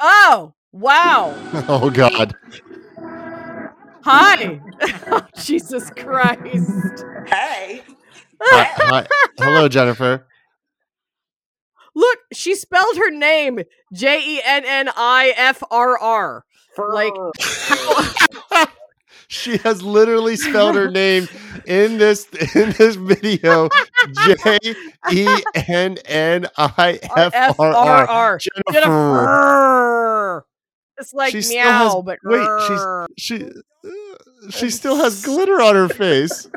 Oh, wow. Oh God. Hi. oh, Jesus Christ. Hey. Hi, hi. Hello, Jennifer. Look, she spelled her name J E N N I F R R. Like, She has literally spelled her name in this in this video. J E N N I F R R. Jennifer. It's like She meow, has- but wait, grrr. She she still has glitter on her face.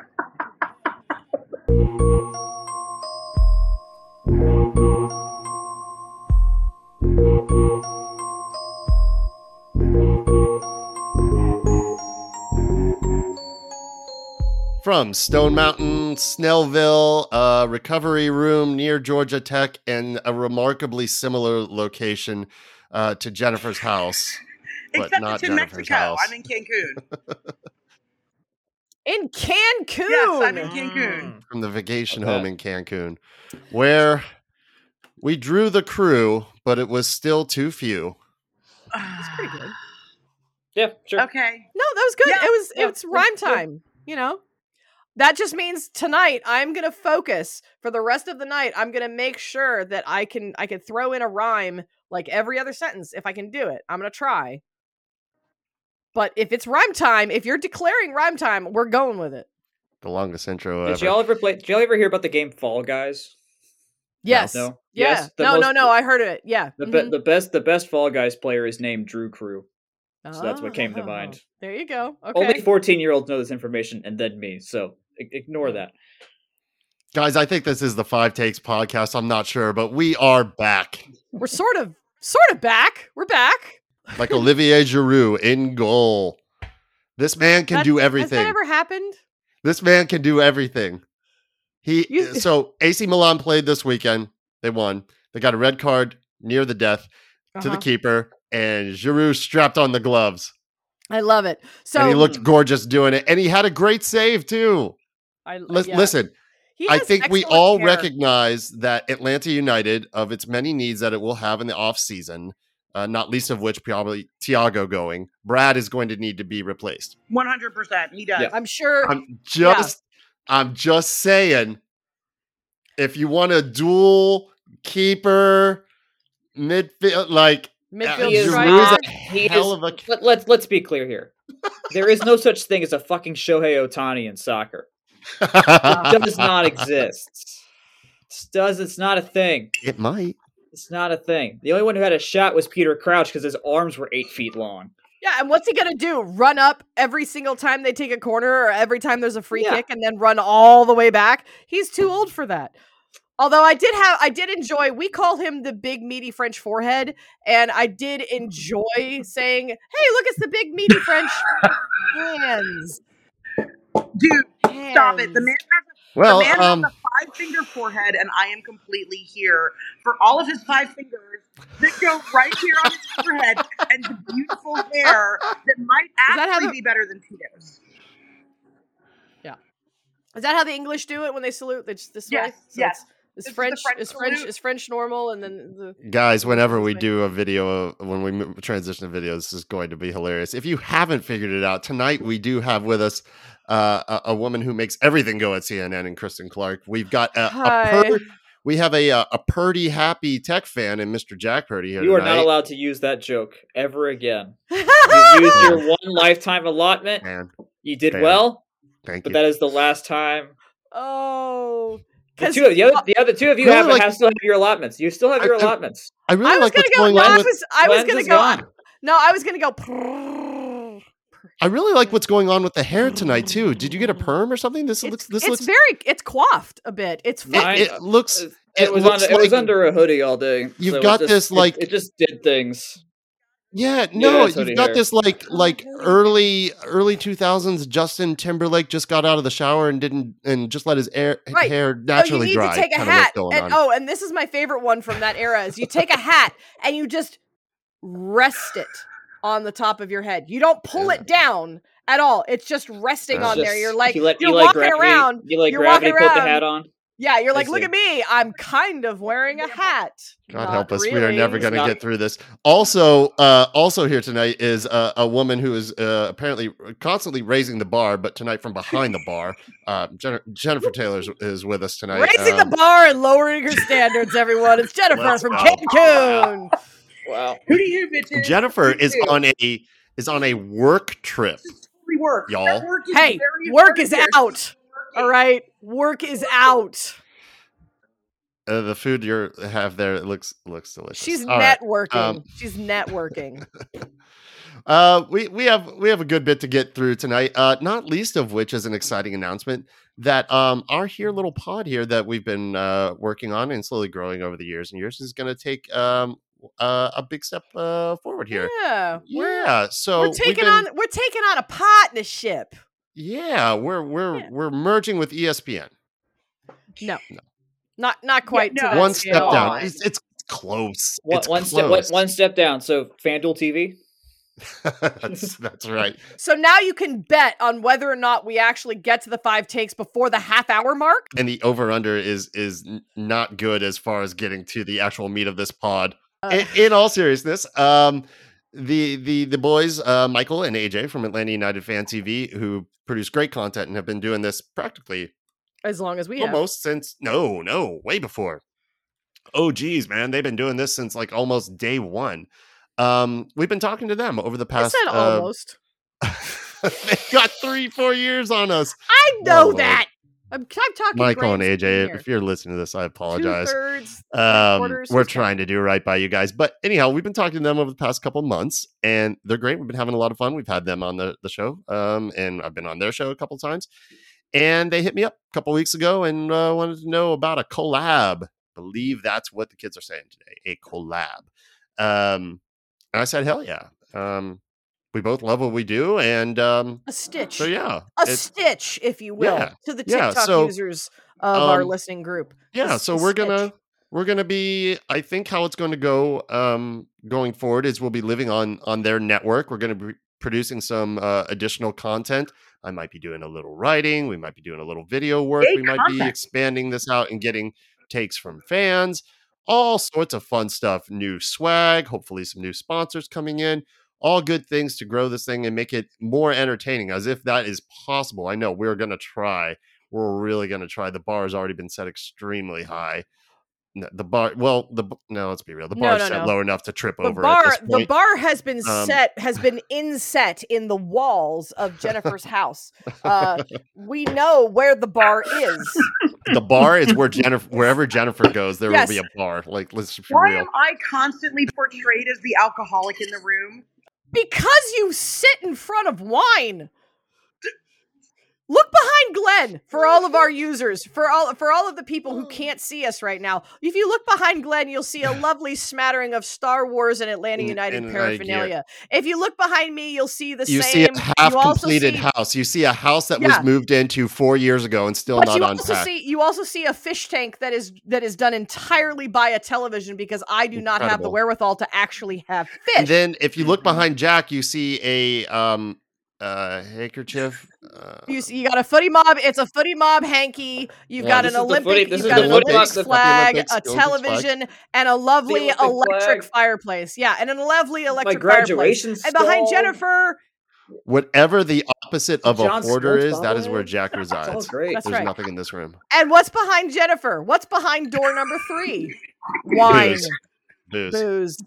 From Stone Mountain, Snellville, a recovery room near Georgia Tech, and a remarkably similar location uh, to Jennifer's house. but Except not it's in Jennifer's Mexico. house. I'm in Cancun. in Cancun. Yes, I'm in Cancun. from the vacation Okay. home in Cancun, where we drew the crew, but it was still too few. That's pretty good. Yeah, sure. Okay. No, that was good. Yeah, it was yeah, it's yeah, rhyme yeah. time, you know? That just means tonight I'm gonna focus for the rest of the night. I'm gonna make sure that I can I can throw in a rhyme like every other sentence if I can do it. I'm gonna try. But if it's rhyme time, if you're declaring rhyme time, we're going with it. The longest intro Did ever. y'all ever play? Did y'all ever hear about the game Fall Guys? Yes. No. Yeah. Yes, the no, no, most- no. I heard it. Yeah. The, mhm. be- the best the best Fall Guys player is named Drew Crew. so that's what came to Oh, mind. There you go. Okay. Only fourteen year olds know this information, and then me. So i- ignore that. Guys, I think this is the Five Takes podcast. I'm not sure, but we are back. We're sort of sort of back. We're back. Like Olivier Giroud in goal. This man can That- do Has everything. that ever happened? This man can do everything. He You- so AC Milan played this weekend. They won. They got a red card near the death to the Uh-huh. keeper, and Giroud strapped on the gloves. I love it. So and he looked gorgeous doing it. And he had a great save too. I, Lis- yeah. Listen, I think we all hair. recognize that Atlanta United, of its many needs that it will have in the offseason, uh, not least of which probably Thiago going, Brad is going to need to be replaced. 100%. He does. Yeah. I'm sure. I'm just I'm just saying if you want a dual keeper midfield like midfield He is striker. not- a he hell is- of a Let, let's let's be clear here. There is no such thing as a fucking Shohei Ohtani in soccer. It does not exist. It does it's not a thing. it might. It's not a thing. The only one who had a shot was Peter Crouch because his arms were eight feet long. Yeah, and what's he gonna do? Run up every single time they take a corner or every time there's a free Yeah. kick and then run all the way back? He's too old for that. Although I did have I did enjoy we call him the big meaty French forehead, and I did enjoy saying, Hey, look, it's the big meaty French hands. Dude, stop it. The man has Well, the man um has a five finger forehead, and I am completely here for all of his five fingers that go right here on his forehead and the beautiful hair that might Is that actually the- be better than Tito's. Yeah. Is that how the English do it when they salute? They just this Yes, way? So yes. It's- Is This is French French is French salute. is French normal and then the guys, whenever we do a video when we transition to videos, this is going to be hilarious. If you haven't figured it out, tonight we do have with us uh, a, a woman who makes everything go at CNN and Kristen Clark. We've got a, a Hi. pur- we have a, a a Purdy happy tech fan and Mr. Jack Purdy here You are not allowed to use that joke ever again. You used your one lifetime allotment. Man, You did Damn. well, thank you. but you. that is the last time. oh, The 'cause- two of the other, the other two of you Really, have, like- have still have your allotments. You still have your I- allotments. I really I was like gonna what's go. going No, on I with. was. I was gonna go. gone. No, I was gonna go. I really like what's going on with the hair tonight too. Did you get a perm or something? This It's, looks. This it's looks. very. It's coiffed a bit. It's it, fun. I- it looks. Uh, it, It was looks under, it was under a hoodie all day. You've so got just- this, it- like- it, just did things. Yeah, no, it's hoodie you've got hair. this like oh, like early early two thousands. Justin Timberlake just got out of the shower and didn't and just let his air, Right. hair Oh, you naturally need dry. to take a hat. And oh, and this is my favorite one from that era: is you take a hat and you just rest it on the top of your head. You don't pull Yeah. it down at all. It's just resting Yeah. on there. You're like you let, you're you let walking gravity, around. You let you're gravity walking put the around. hat on. Yeah, you're like, look at me. I'm kind of wearing a hat. God Not help us. We are never going to Not- get through this. Also, uh, also here tonight is uh, a woman who is uh, apparently constantly raising the bar, but tonight from behind the bar. Uh, Jen- Jennifer Taylor is, is with us tonight. Raising Um, the bar and lowering her standards, everyone. It's Jennifer Let's from go. Cancun. Wow. Who do you bitches? Jennifer Who do is you? on a is on a work trip. Free work. Y'all. That Work is Hey, very work important is here. out. All right, work is out. Uh, the food you have there it looks looks delicious. She's All right. networking. um, She's networking. Uh, we we have we have a good bit to get through tonight. Uh, not least of which is an exciting announcement that um our here little pod here that we've been uh working on and slowly growing over the years and years is going to take um uh, a big step uh forward here. Yeah, we're, Yeah, so we're taking been- on we're taking on a partnership. Yeah, we're we're Yeah. we're merging with ESPN. No, no, not not quite. no. to that One step down. on. It's, it's close. One, it's one step one, close. one step down. So FanDuel TV. that's that's right. So now you can bet on whether or not we actually get to the five takes before the half hour mark. And the over under is is not good as far as getting to the actual meat of this pod. Uh, in, in all seriousness, um, the the the boys, uh, Michael and AJ from Atlanta United Fan TV, who produce great content and have been doing this practically as long as we have. almost since no, no, way before. Oh, geez, man, they've been doing this since like almost day one. Um, we've been talking to them over the past. I said uh, almost. they got three, four years on us. I know Oh, Lord. that. I'm, I'm talking. Michael and AJ, here. if you're listening to this, I apologize. Two-thirds, Um, we're trying to do right by you guys. But anyhow, we've been talking to them over the past couple months, and they're great. We've been having a lot of fun. We've had them on the, the show, um, and I've been on their show a couple times. And they hit me up a couple weeks ago and uh, wanted to know about a collab. Believe that's what the kids are saying today a collab. Um, and I said, hell yeah. Um, we both love what we do. And um, a stitch. so, yeah. a stitch, if you will, Yeah, to the yeah, TikTok so, users of our um, listening group. yeah s- so we're stitch. gonna we're gonna be i think how it's going to go um going forward is we'll be living on on their network we're going to be producing some uh, additional content i might be doing a little writing we might be doing a little video work we might be expanding this out and getting takes from fans all sorts of fun stuff new swag hopefully some new sponsors coming in all good things to grow this thing and make it more entertaining as if that is possible i know we're going to try we're really going to try. The bar has already been set extremely high. The bar, well, the no, let's be real. The No, bar's no, set no. low enough to trip The over bar, the bar has been Um, set, has been inset in the walls of Jennifer's house. Uh, we know where the bar is. the bar is where Jennifer, wherever Jennifer goes, there Yes. will be a bar. Like, let's be Why real. am I constantly portrayed as the alcoholic in the room? Because you sit in front of wine. Look behind Glenn for all of our users, for all for all of the people who can't see us right now. If you look behind Glenn, you'll see a lovely smattering of Star Wars and Atlanta And- United like, paraphernalia. If you look behind me, you'll see the You same. see a half you completed see- house. You see a house that Yeah. was moved into four years ago and still But not you unpacked. also see you also see a fish tank that is that is done entirely by a television because I do not have the wherewithal to actually have fish. and then if you look behind Jack, you see a um uh handkerchief. Uh, You, you got a footy mob. It's a footy mob hanky. You've Yeah, got an is the footy- Olympic. this You've is got the an Olympics, Olympics flag, Olympics, a the flag. television, and a lovely electric flag. fireplace. Yeah, and a lovely My electric fireplace. graduation And behind. Jennifer, whatever the opposite of a John hoarder Smoltz is, that is where. Jack It's all resides. great. That's There's right. nothing in this room. and what's behind Jennifer? What's behind door number three? Wine, Booze. Booze.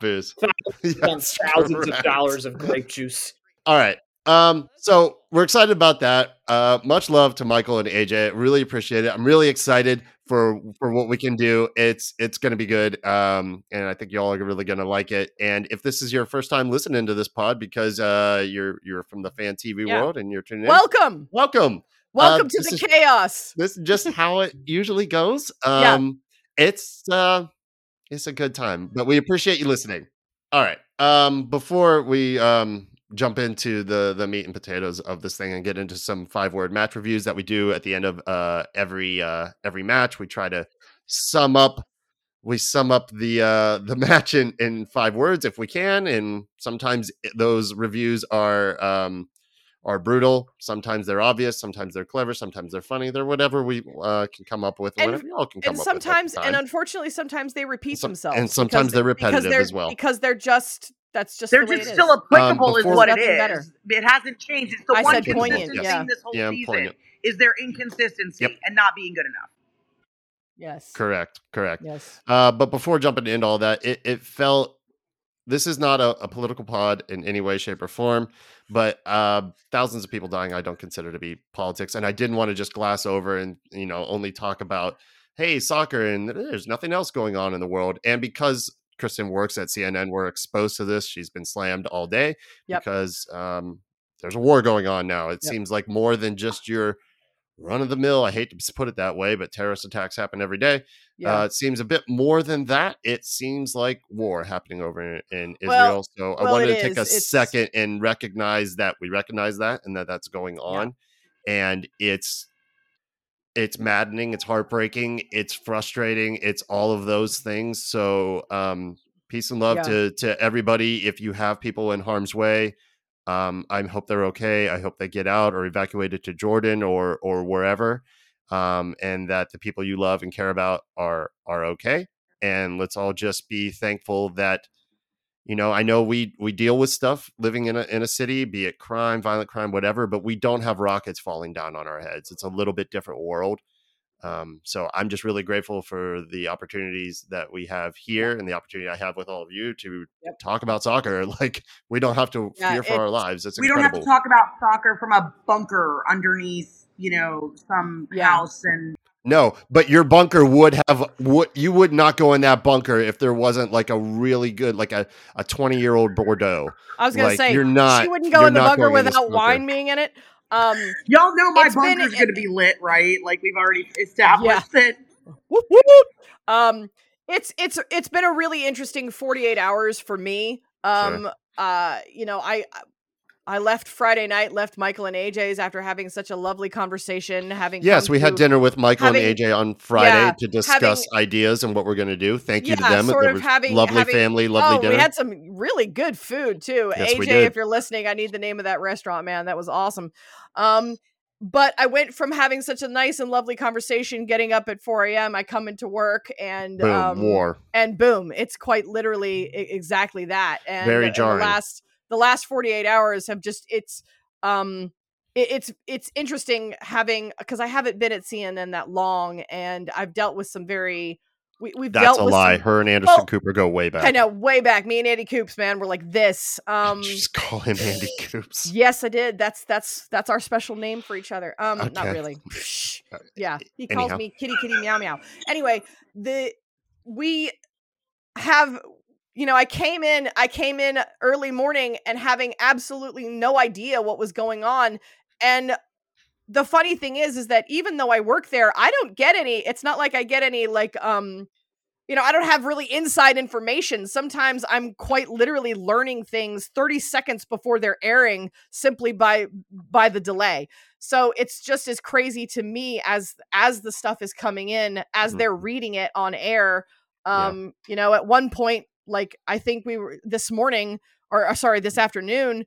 booze. Booze. on thousands correct. of dollars of grape juice. All right. Um, so we're excited about that. Uh, much love to Michael and AJ. Really appreciate it. I'm really excited for for what we can do. It's it's going to be good. Um, and I think y'all are really going to like it. And if this is your first time listening to this pod because uh you're you're from the fan TV Yeah. world and you're tuning in, Welcome, welcome. welcome Uh, to the is- chaos. This is just how it usually goes. Yeah. Um, it's uh, it's a good time, but we appreciate you listening. All right. Um, before we um jump into the the meat and potatoes of this thing and get into some five word match reviews that we do at the end of uh every uh every match, we try to sum up we sum up the uh the match in in five words if we can and sometimes those reviews are um are brutal. Sometimes they're obvious. Sometimes they're clever. Sometimes they're funny. They're whatever we uh, can come up with. And- whatever y'all can come and up with. sometimes and unfortunately sometimes they repeat some- themselves and sometimes they're repetitive they're- as well. because they're just that's just They're the way just it still is. applicable, is before- what it is. Better. It hasn't changed. It's the I one said consistent poignant, thing yeah. this whole Yeah, season poignant. is their inconsistency Yep. and not being good enough. yes correct, correct. yes Uh, but before jumping into all that, it, it felt this is not a, a political pod in any way, shape, or form. But uh, thousands of people dying, I don't consider to be politics, and I didn't want to just glass over and you know only talk about hey soccer and there's nothing else going on in the world. And because Kristen works at CNN, we're exposed to this. She's been slammed all day Yep. because um, there's a war going on now. It Yep. seems like more than just your run of the mill. I hate to put it that way, but terrorist attacks happen every day. yeah Uh, it seems a bit more than that. It seems like war happening over in, in Israel. Well- so I wanted to take is. a It's- second and recognize that we recognize that and that that's going on. And it's it's maddening, it's heartbreaking, it's frustrating, it's all of those things. So um peace and love Yeah. to to everybody. If you have people in harm's way, um, I hope they're okay. I hope they get out or evacuated to Jordan or or wherever, um, and that the people you love and care about are are okay. And let's all just be thankful that you know I know we we deal with stuff living in a in a city, be it crime, violent crime, whatever, but we don't have rockets falling down on our heads. It's a little bit different world. Um, so I'm just really grateful for the opportunities that we have here and the opportunity I have with all of you to Yep. talk about soccer. Like we don't have to Yeah, fear for our lives. It's we don't have to talk about soccer from a bunker underneath, you know, some Yeah. house and no, but your bunker would have would you would not go in that bunker if there wasn't like a really good like a a 20 year old Bordeaux. i was gonna like, say you're not- she wouldn't go in the bunker going in without bunker. wine being in it um y'all know my bunker's been- going to be lit, right? Like we've already established it. whoop, whoop. um it's it's it's been a really interesting 48 hours for me um uh you know i i left friday night left michael and aj's after having such a lovely conversation having Yes, we had dinner with Michael having- and AJ on Friday yeah, to discuss ideas and what we're going to do. Thank you to them. sort of was having- lovely having- family, lovely oh, dinner. we had some really good food too. Yes, AJ, if you're listening, I need the name of that restaurant, man. That was awesome. Um, but I went from having such a nice and lovely conversation, getting up at 4 a.m. I come into work and Boom, um, war. and boom, it's quite literally exactly that. And Very jarring. The last the last 48 hours have just it's um it, it's it's interesting having because I haven't been at CNN that long and I've dealt with some very we, we've That's dealt a with lie. some- Her and Anderson well, Cooper go way back. I know, way back. Me and Andy Coops, man, were like this. Um, Just call him Andy Coops. yes, I did. That's that's that's our special name for each other. Um, not really. Uh, yeah, he calls anyhow. me kitty kitty meow meow. Anyway, the we have you know i came in i came in early morning and having absolutely no idea what was going on and the funny thing is is that even though i work there i don't get any it's not like i get any like um you know i don't have really inside information sometimes i'm quite literally learning things 30 seconds before they're airing simply by by the delay so it's just as crazy to me as as the stuff is coming in as Mhm. they're reading it on air Yeah. um you know at one point like i think we were this morning or uh, sorry this afternoon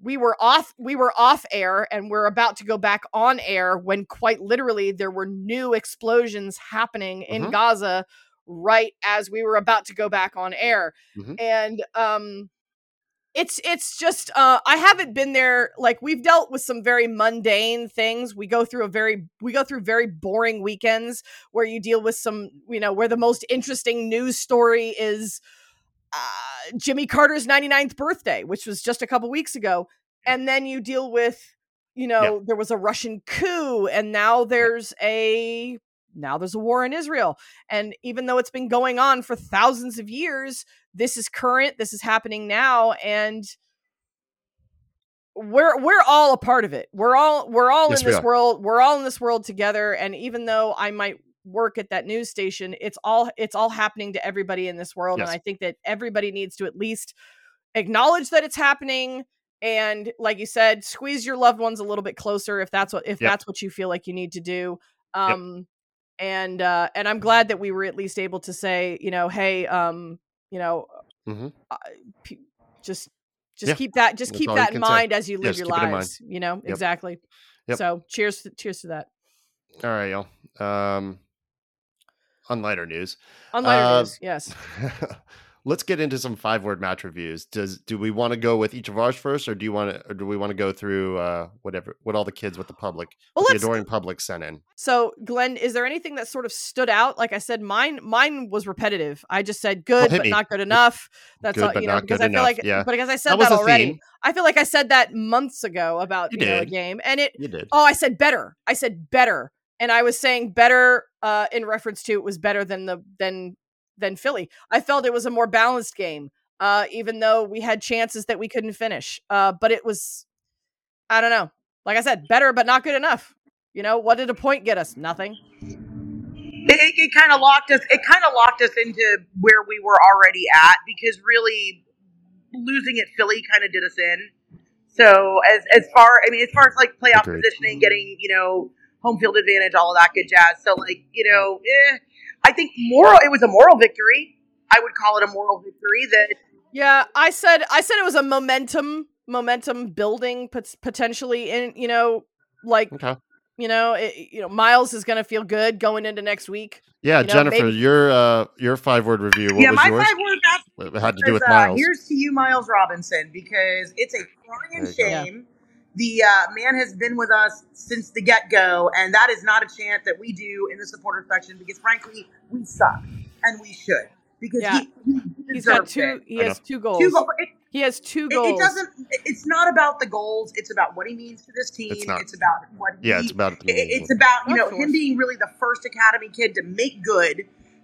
we were off we were off air and we're about to go back on air when quite literally there were new explosions happening in Mhm. gaza right as we were about to go back on air Mhm. and um it's it's just uh i haven't been there like we've dealt with some very mundane things we go through a very we go through very boring weekends where you deal with some you know where the most interesting news story is uh jimmy carter's 99th birthday which was just a couple weeks ago and then you deal with you know there was a russian coup and now there's a now there's a war in israel. And even though it's been going on for thousands of years this is current this is happening now and we're we're all a part of it. We're all we're all Yes, in this world we're all in this world together and even though i might work at that news station it's all it's all happening to everybody in this world Yes. and i think that everybody needs to at least acknowledge that it's happening and like you said squeeze your loved ones a little bit closer if that's what if Yep. that's what you feel like you need to do um and uh and i'm glad that we were at least able to say you know hey um you know Mhm. uh, p- just just Yeah. keep that just That's keep that in say. mind as you live your keep it in mind. lives. You know exactly. Yep. So cheers, to, cheers to that. All right, y'all. Um, on lighter news, On lighter Uh, news, yes. let's get into some five word match reviews. Does do we want to go with each of ours first, or do you want to, or do we want to go through uh, whatever what all the kids with the public, Well, what the adoring public sent in? So, Glenn, is there anything that sort of stood out? Like I said, mine mine was repetitive. I just said good, hit but me. not good enough. That's Good, all you know because I feel enough, like, yeah. but because I said That that, already, theme. I feel like I said that months ago about You you, know a game, and it. You did. Oh, I said better. I said better, and I was saying better uh, in reference to it was better than the than than Philly. I felt it was a more balanced game, uh, even though we had chances that we couldn't finish. Uh, but it was, I don't know. Like I said, better but not good enough. You know, what did a point get us? Nothing. it, it, it kind of locked us it kind of locked us into where we were already at because really losing at philly kind of did us in so as as far i mean as far as like playoff Agreed. positioning getting you know home field advantage all of that good jazz so like you know eh, i think moral it was a moral victory i would call it a moral victory that Yeah, I said I said it was a momentum momentum building pot- potentially in you know like Okay. you know it, you know Miles is gonna feel good going into next week. Yeah, you know, Jennifer, maybe- your uh, your five word review. What yeah was my yours? five word match It had to do with uh, Miles. here's to you, Miles Robinson, because it's a crying There you go. shame. The uh, man has been with us since the get go, and that is not a chant that we do in the supporter section because, frankly, we suck and we should because Yeah. he, he He's got deserves two. it. He has two goals. Two goals. It, He has two goals. it doesn't. it- It's not about the goals. It's about what he means to this team. It's not. it's about what. yeah, he, it's about it- the it's about you Of know course. him being really the first academy kid to make good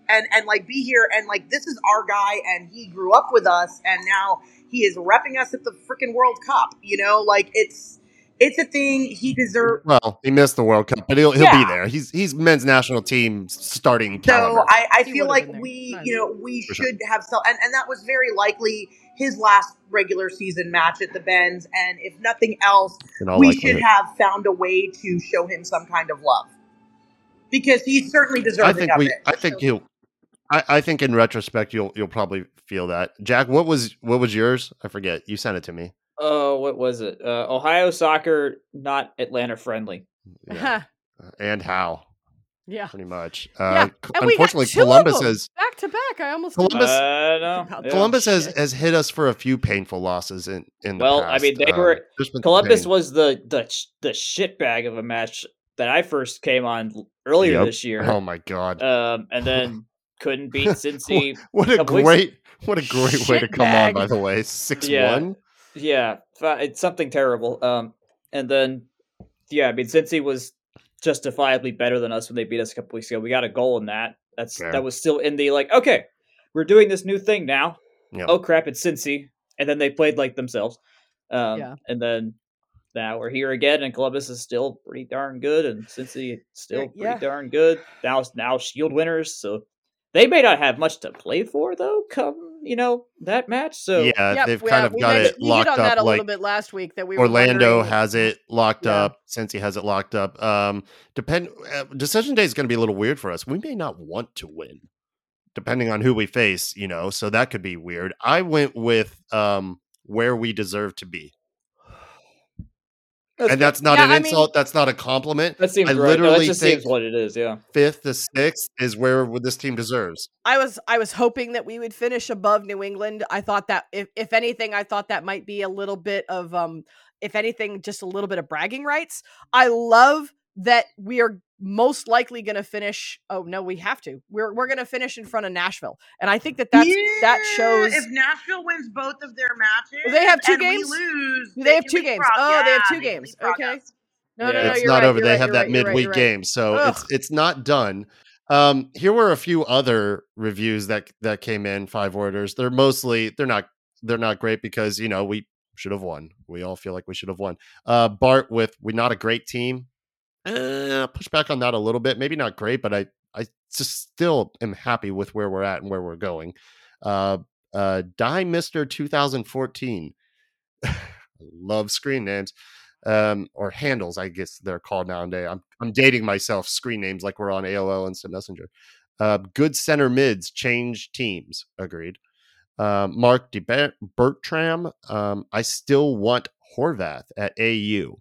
and and like be here and like this is our guy and he grew up with us and now he is repping us at the freaking world cup you know like it's it's a thing he deserves well, he missed the World Cup, but he'll he'll Yeah. be there. He's he's men's national team starting so caliber. I, I He feel like we you know we For sure. should have so and, and that was very likely his last regular season match at the Benz and if nothing else we likelihood. should have found a way to show him some kind of love because he certainly deserves it. I think we. it. I think So- he'll. I, I think in retrospect you'll you'll probably feel that. Jack, what was what was yours? I forget. You sent it to me. Oh, what was it? Uh, Ohio soccer not Atlanta friendly. Yeah. and how yeah. pretty much. Uh, c- and we got unfortunately, two Columbus has Back to back. I almost Columbus- Uh, no, About yeah. Columbus has, has hit us for a few painful losses in in the Well, I mean, they Um, were- there's been some Columbus pain. was the the sh- the shit bag of a match that I first came on earlier Yep. this year. Oh my god! Um, and then couldn't beat Cincy. what a couple weeks- great what a great way to come on. By the way, six Yeah. one. Yeah, it's something terrible. Um, and then yeah, I mean, Cincy was justifiably better than us when they beat us a couple weeks ago. We got a goal in that. That's Fair. that was still in the like. Okay, we're doing this new thing now. Yeah. Oh crap! It's Cincy, and then they played like themselves. Um, Yeah. and then now we're here again, and Columbus is still pretty darn good, and Cincy still pretty darn good. Now, now Shield winners, so they may not have much to play for though. Come, you know that match. So yeah, Yep, they've we, kind uh, of we got it we locked hit on that up. a Like little bit last week that we Orlando wondering- has it locked Yeah. up. Cincy has it locked up, um, depend uh, decision day is going to be a little weird for us. We may not want to win, depending on who we face. You know, so that could be weird. I went with um where we deserve to be, and that's not Yeah, an I mean- insult. that's not a compliment. that seems I right. No, literally that just think- seems what it is. Yeah. Fifth to sixth is where this team deserves. I was I was hoping that we would finish above New England. I thought that if if anything, I thought that might be a little bit of um if anything, just a little bit of bragging rights. I love that we are most likely going to finish. Oh no, we have to. We're we're going to finish in front of Nashville, and I think that that's that Yeah, shows. if Nashville wins both of their matches. Well, they have two and we games? lose. They have two games. leapfrog- Oh, they have two can games. Okay. no, no, Yeah. no, it's you're not right, over. They right, have that right, midweek right. game, so Ugh. it's it's not done. Um, here were a few other reviews that that came in. Five orders. They're mostly they're not they're not great because you know we should have won. We all feel like we should have won. Uh, Bart with we're not a great team. Uh, push back on that a little bit. Maybe not great, but I I just still am happy with where we're at and where we're going. Uh, uh, Die Mister 2014. Love screen names um, or handles, I guess they're called nowadays. I'm I'm dating myself. Screen names like we're on AOL Instant Messenger. Uh, good center mids change teams. Agreed. Um, Mark De Bertram. Um, I still want Horvath at AU.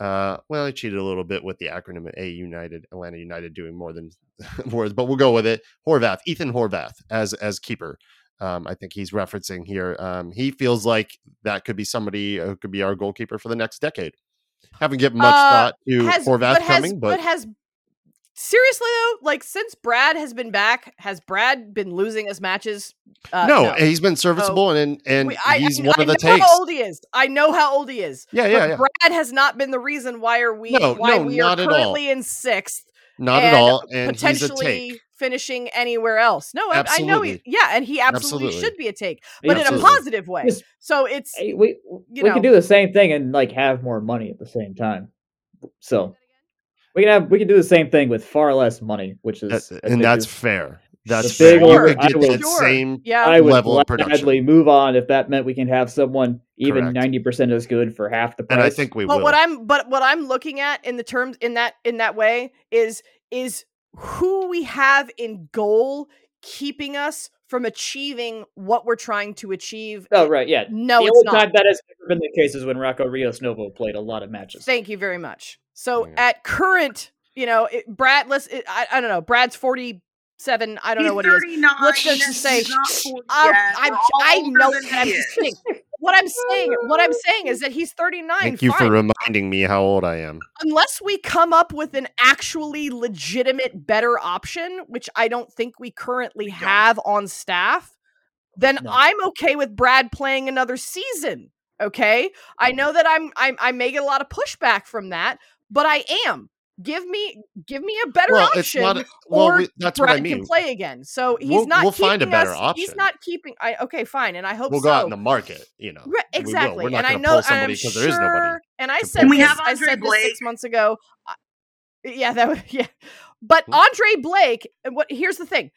Uh, well, I cheated a little bit with the acronym A United, Atlanta United doing more than words, but we'll go with it. Horvath, Ethan Horvath as as keeper. Um, I think he's referencing here. Um, he feels like that could be somebody who could be our goalkeeper for the next decade. Haven't given much Uh, thought to Has, Horvath but has, coming, but, has seriously though, like since Brad has been back, has Brad been losing his matches? Uh, no, he's been serviceable and and Wait, I, he's I, one I of the know takes. how old he is. I know how old he is. Yeah, but yeah, yeah. Brad has not been the reason why are we No, why no, we are not at all. currently in sixth Not at all, and he's a potentially take. finishing anywhere else. No, I, I know he yeah, and he absolutely, Absolutely. should be a take, but in a positive way. Yes. So it's Hey, we You we know. could do the same thing and like have more money at the same time. So we can have we can do the same thing with far less money, which is That- and that's is- fair. That's the big fair. You or- could I get would- that Sure. same yeah. I would level of production. gladly move on if that meant we can have someone even ninety percent as good for half the price. and I think we but will. what I'm but what I'm looking at in the terms in that in that way is is who we have in goal keeping us from achieving what we're trying to achieve. Oh right, yeah. No, the it's only not. time that has ever been the case is when Rocco Rios Novo played a lot of matches. Thank you very much. So oh, Yeah. at current, you know, it, Brad, let's, it, I, I don't know, Brad's 47. I don't He's know what he is. 39. Let's just say- he's not 40 I, yet. I, We're all I older know than that. I'm he just is. kidding. What I'm saying, what I'm saying is that he's 39. Thank you fine. for reminding me how old I am. Unless we come up with an actually legitimate better option, which I don't think we currently We have on staff, then No. I'm okay with Brad playing another season. Okay, I know that I'm, I'm I may get a lot of pushback from that, but I am. Give me give me a better Well, option. it's not. Well, or we, that's Brad what I mean. can play again. So he's We'll- not. we'll find a keeping better us- He's not keeping. I okay, fine, and I hope We'll so. go out in the market. You know, Right, exactly. We're not and I gonna know pull somebody I'm because there is nobody sure- And I said pull. we this, have I Andre said this Blake? six months ago. I- Yeah, that would yeah. But. Andre Blake, and what here's the thing.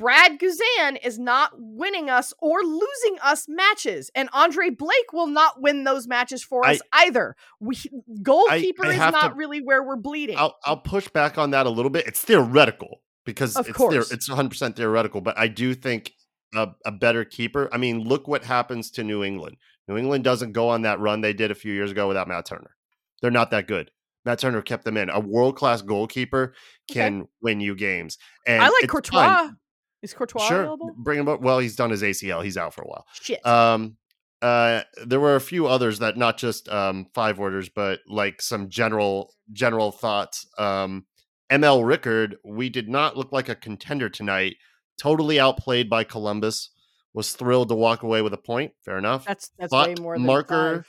Brad Guzan is not winning us or losing us matches, and Andre Blake will not win those matches for I- us either. We goalkeeper I is not to- really where we're bleeding. I'll I'll push back on that a little bit. It's theoretical because Of it's course. it's 100 percent theoretical, but I do think a, a better keeper. I mean, look what happens to New England. New England doesn't go on that run they did a few years ago without Matt Turner. They're not that good. Matt Turner kept them in. A world class goalkeeper Okay. can win you games. And I like Courtois. fine. Is Courtois Sure, available? bring him up. Well, he's done his ACL. He's out for a while. Shit. Um, uh, there were a few others that not just um five orders, but like some general general thoughts. Um, ML Rickard, we did not look like a contender tonight. Totally outplayed by Columbus. Was thrilled to walk away with a point. Fair enough. that's that's but way more than marker,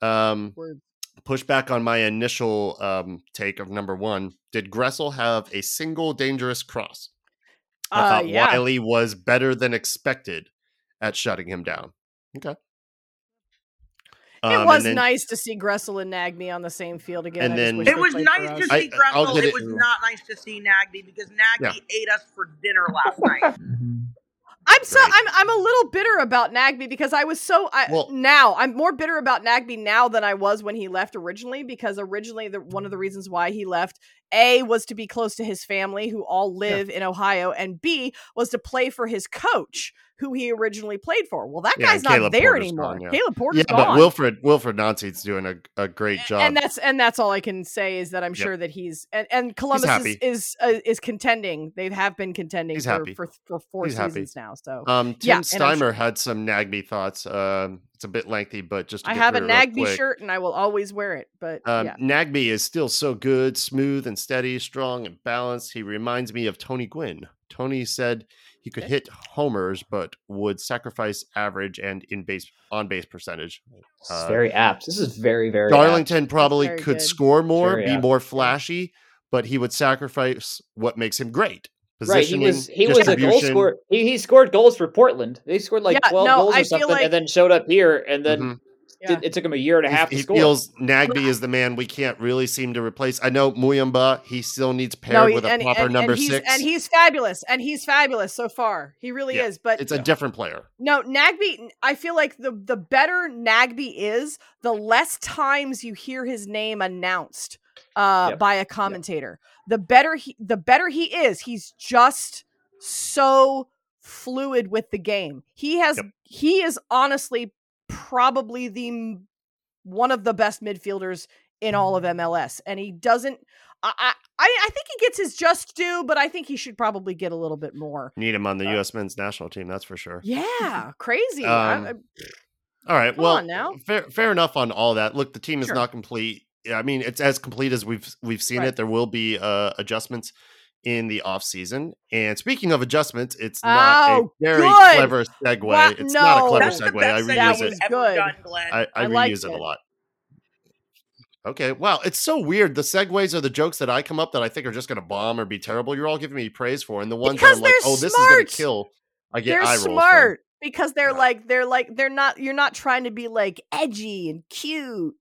five Um, push back on my initial um take of number one. Did Gressel have a single dangerous cross? I Uh, thought yeah. Wiley was better than expected at shutting him down. Okay. It Um, was then- nice to see Gressel and Nagbe on the same field again. And then- It was nice to see I'll Gressel. get It it- was not nice to see Nagbe because Nagbe Yeah. ate us for dinner last night. I'm so Right. I'm I'm a little bitter about Nagbe because I was so I, Well- now I'm more bitter about Nagbe now than I was when he left originally because originally the one of the reasons why he left A was to be close to his family who all live in Ohio and B was to play for his coach who he originally played for. Well, that Yeah, guy's not there Porter's anymore. gone, yeah. Caleb Porter's yeah, gone. but Wilfred Wilfried Nancy's doing a, a great job. and that's and that's all I can say is that I'm Yep. sure that he's and, and Columbus is is, uh, is contending. They have been contending He's for, happy. for for four He's happy. seasons now. So um, Tim yeah, Steimer sure- had some Nagbe thoughts. Um, it's a bit lengthy, but just to I get have a through it real Nagbe quick. shirt and I will always wear it. But Um, yeah, Nagbe is still so good, smooth and steady, strong and balanced. He reminds me of Tony Gwynn. Tony said he could hit homers, but would sacrifice average and in base on base percentage. This is Uh, very apt. This is very very apt. Darlington probably could good. score more, Very be apt. more flashy, but he would sacrifice what makes him great. Right, he was he was a goal scorer. He, he scored goals for Portland. They scored like Yeah, twelve no, goals or feel something, like- and then showed up here, and then Mhm. yeah. it took him a year and a He- half to he score. feels Nagbe is the man we can't really seem to replace. I know Muyumba, he still needs paired no, he- with a and, proper and, number and six. and he's fabulous, and he's fabulous so far. He really Yeah, is. But it's a different player. no, Nagbe. I feel like the the better Nagbe is, the less times you hear his name announced uh, Yep. by a commentator. The better he, the better he is. He's just so fluid with the game. He has Yep. he is honestly probably the one of the best midfielders in all of MLS, and he doesn't. I I I I think he gets his just due, but I think he should probably get a little bit more. Need him on the Uh, U.S. men's national team. That's for sure. Yeah, crazy. Um, I- All right. Well, now. fair fair enough on all that. Look, the team is Sure. not complete. Yeah, I mean, it's as complete as we've we've seen Right. it. There will be uh, adjustments in the off season. And speaking of adjustments, it's not Oh, a very good. clever segue. Wha- it's not a clever That's segue. I best reuse it. good. done, I, I, I reuse liked it a lot. Okay, wow, it's so weird. The segues are the jokes that I come up that I think are just going to bomb or be terrible. You're all giving me praise for, and the ones Because that I'm like, they're oh, this is going to kill. I get they're eye rolls from. smart because they're Yeah. like they're like they're not. You're not trying to be like edgy and cute.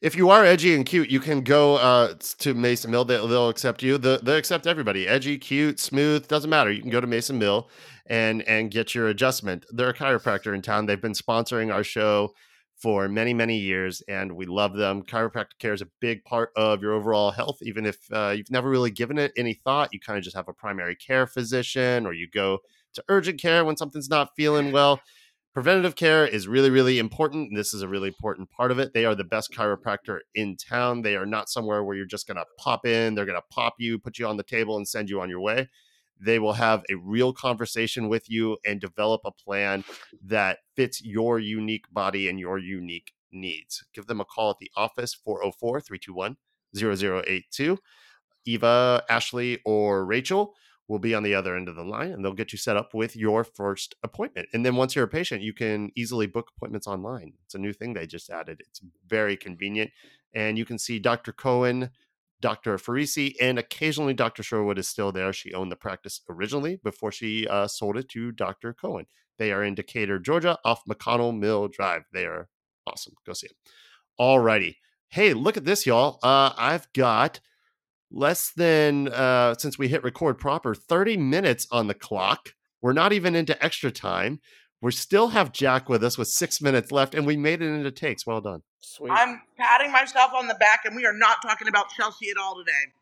If you are edgy and cute, you can go uh, to Mason Mill. They'll, they'll accept you. The, they accept everybody. Edgy, cute, smooth, doesn't matter. You can go to Mason Mill and and get your adjustment. They're a chiropractor in town. They've been sponsoring our show for many many years, and we love them. Chiropractic care is a big part of your overall health. Even if uh, you've never really given it any thought, you kind of just have a primary care physician, or you go to urgent care when something's not feeling well preventative care is really really important this is a really important part of it. They are the best chiropractor in town. They are not somewhere where you're just going to pop in they're going to pop you put you on the table and send you on your way. They will have a real conversation with you and develop a plan that fits your unique body and your unique needs. Give them a call at the office 404-321-0082 eva ashley or rachel will be on the other end of the line and they'll get you set up with your first appointment. And then once you're a patient, you can easily book appointments online. It's a new thing they just added. It's very convenient. And you can see Dr. Cohen, Dr. Farisi, and occasionally Dr. Sherwood is still there. She owned the practice originally before she uh, sold it to Dr. Cohen. They are in Decatur, Georgia, off McConnell Mill Drive. They are awesome. Go see them. All righty. Hey, look at this, y'all. Uh, I've got less than uh since we hit record proper 30 minutes on the clock. We're not even into extra time. We still have jack with us with six minutes left and we made it into takes. Well done. Sweet. I'm patting myself on the back, and we are not talking about Chelsea at all today.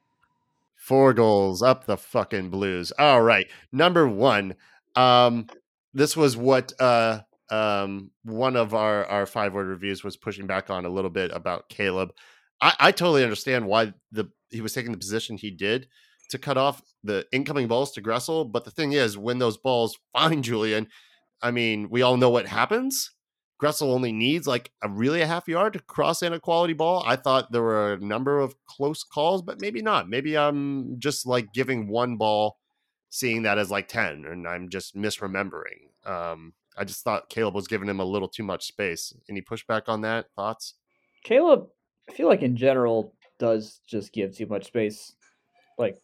four goals up the fucking blues. All right. Number one um this was what uh um one of our our five word reviews was pushing back on a little bit about caleb. I i totally understand why the he was taking the position he did to cut off the incoming balls to gressel but the thing is when those balls find julian i mean we all know what happens. Gressel only needs like a really a half yard to cross in a quality ball. I thought there were a number of close calls but maybe not. Maybe i'm just like giving one ball seeing that as like 10 and i'm just misremembering. Um i just thought caleb was giving him a little too much space. Any pushback on that? Thoughts? Caleb, I feel like in general does just give too much space, like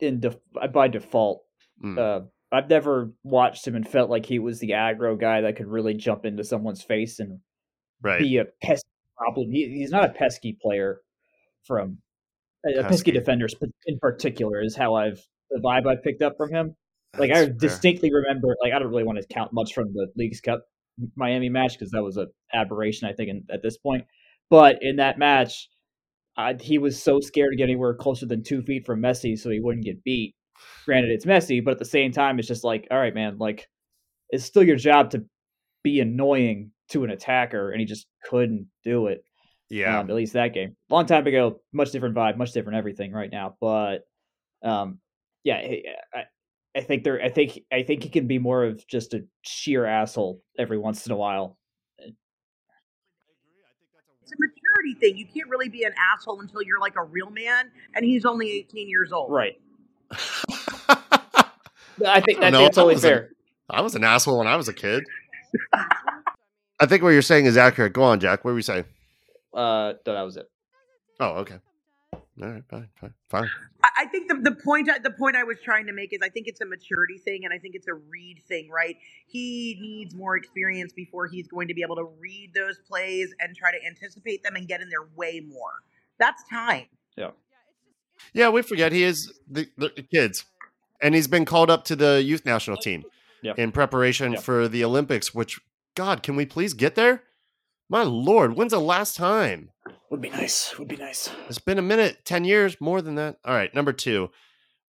in def- by default. Mm, Uh, I've never watched him and felt like he was the aggro guy that could really jump into someone's face and right be a pesky problem. He, he's not a pesky player from a, a pesky Pesky. defender in particular is how I've the vibe I picked up from him. Like That's I fair. distinctly remember, like I don't really want to count much from the Leagues Cup Miami match because that was an aberration, I think, in, at this point. But in that match, I, he was so scared to get anywhere closer than two feet from Messi, so he wouldn't get beat. Granted, it's Messi, but at the same time, it's just like, all right, man, like it's still your job to be annoying to an attacker, and he just couldn't do it. yeah Um, at least that game, long time ago, much different vibe, much different everything right now. But um, yeah, I, I think there, I think, I think he can be more of just a sheer asshole every once in a while. It's a maturity thing. You can't really be an asshole until you're like a real man, and he's only 18 years old. Right. I think I that's know, I totally wasn't- fair. i was an asshole when i was a kid i think what you're saying is accurate go on jack what were you saying Uh, that was it. oh okay all right fine fine fine I, I think the, the point the point I was trying to make is I think it's a maturity thing, and I think it's a read thing, right? He needs more experience before he's going to be able to read those plays and try to anticipate them and get in their way more. That's time. Yeah, Yeah, we forget he is the, the kids, and he's been called up to the youth national team Yep. in preparation Yep. for the Olympics. Which, God, can we please get there? My lord, when's the last time? Would be nice. Would be nice. It's been a minute, ten years, more than that. All right, number two.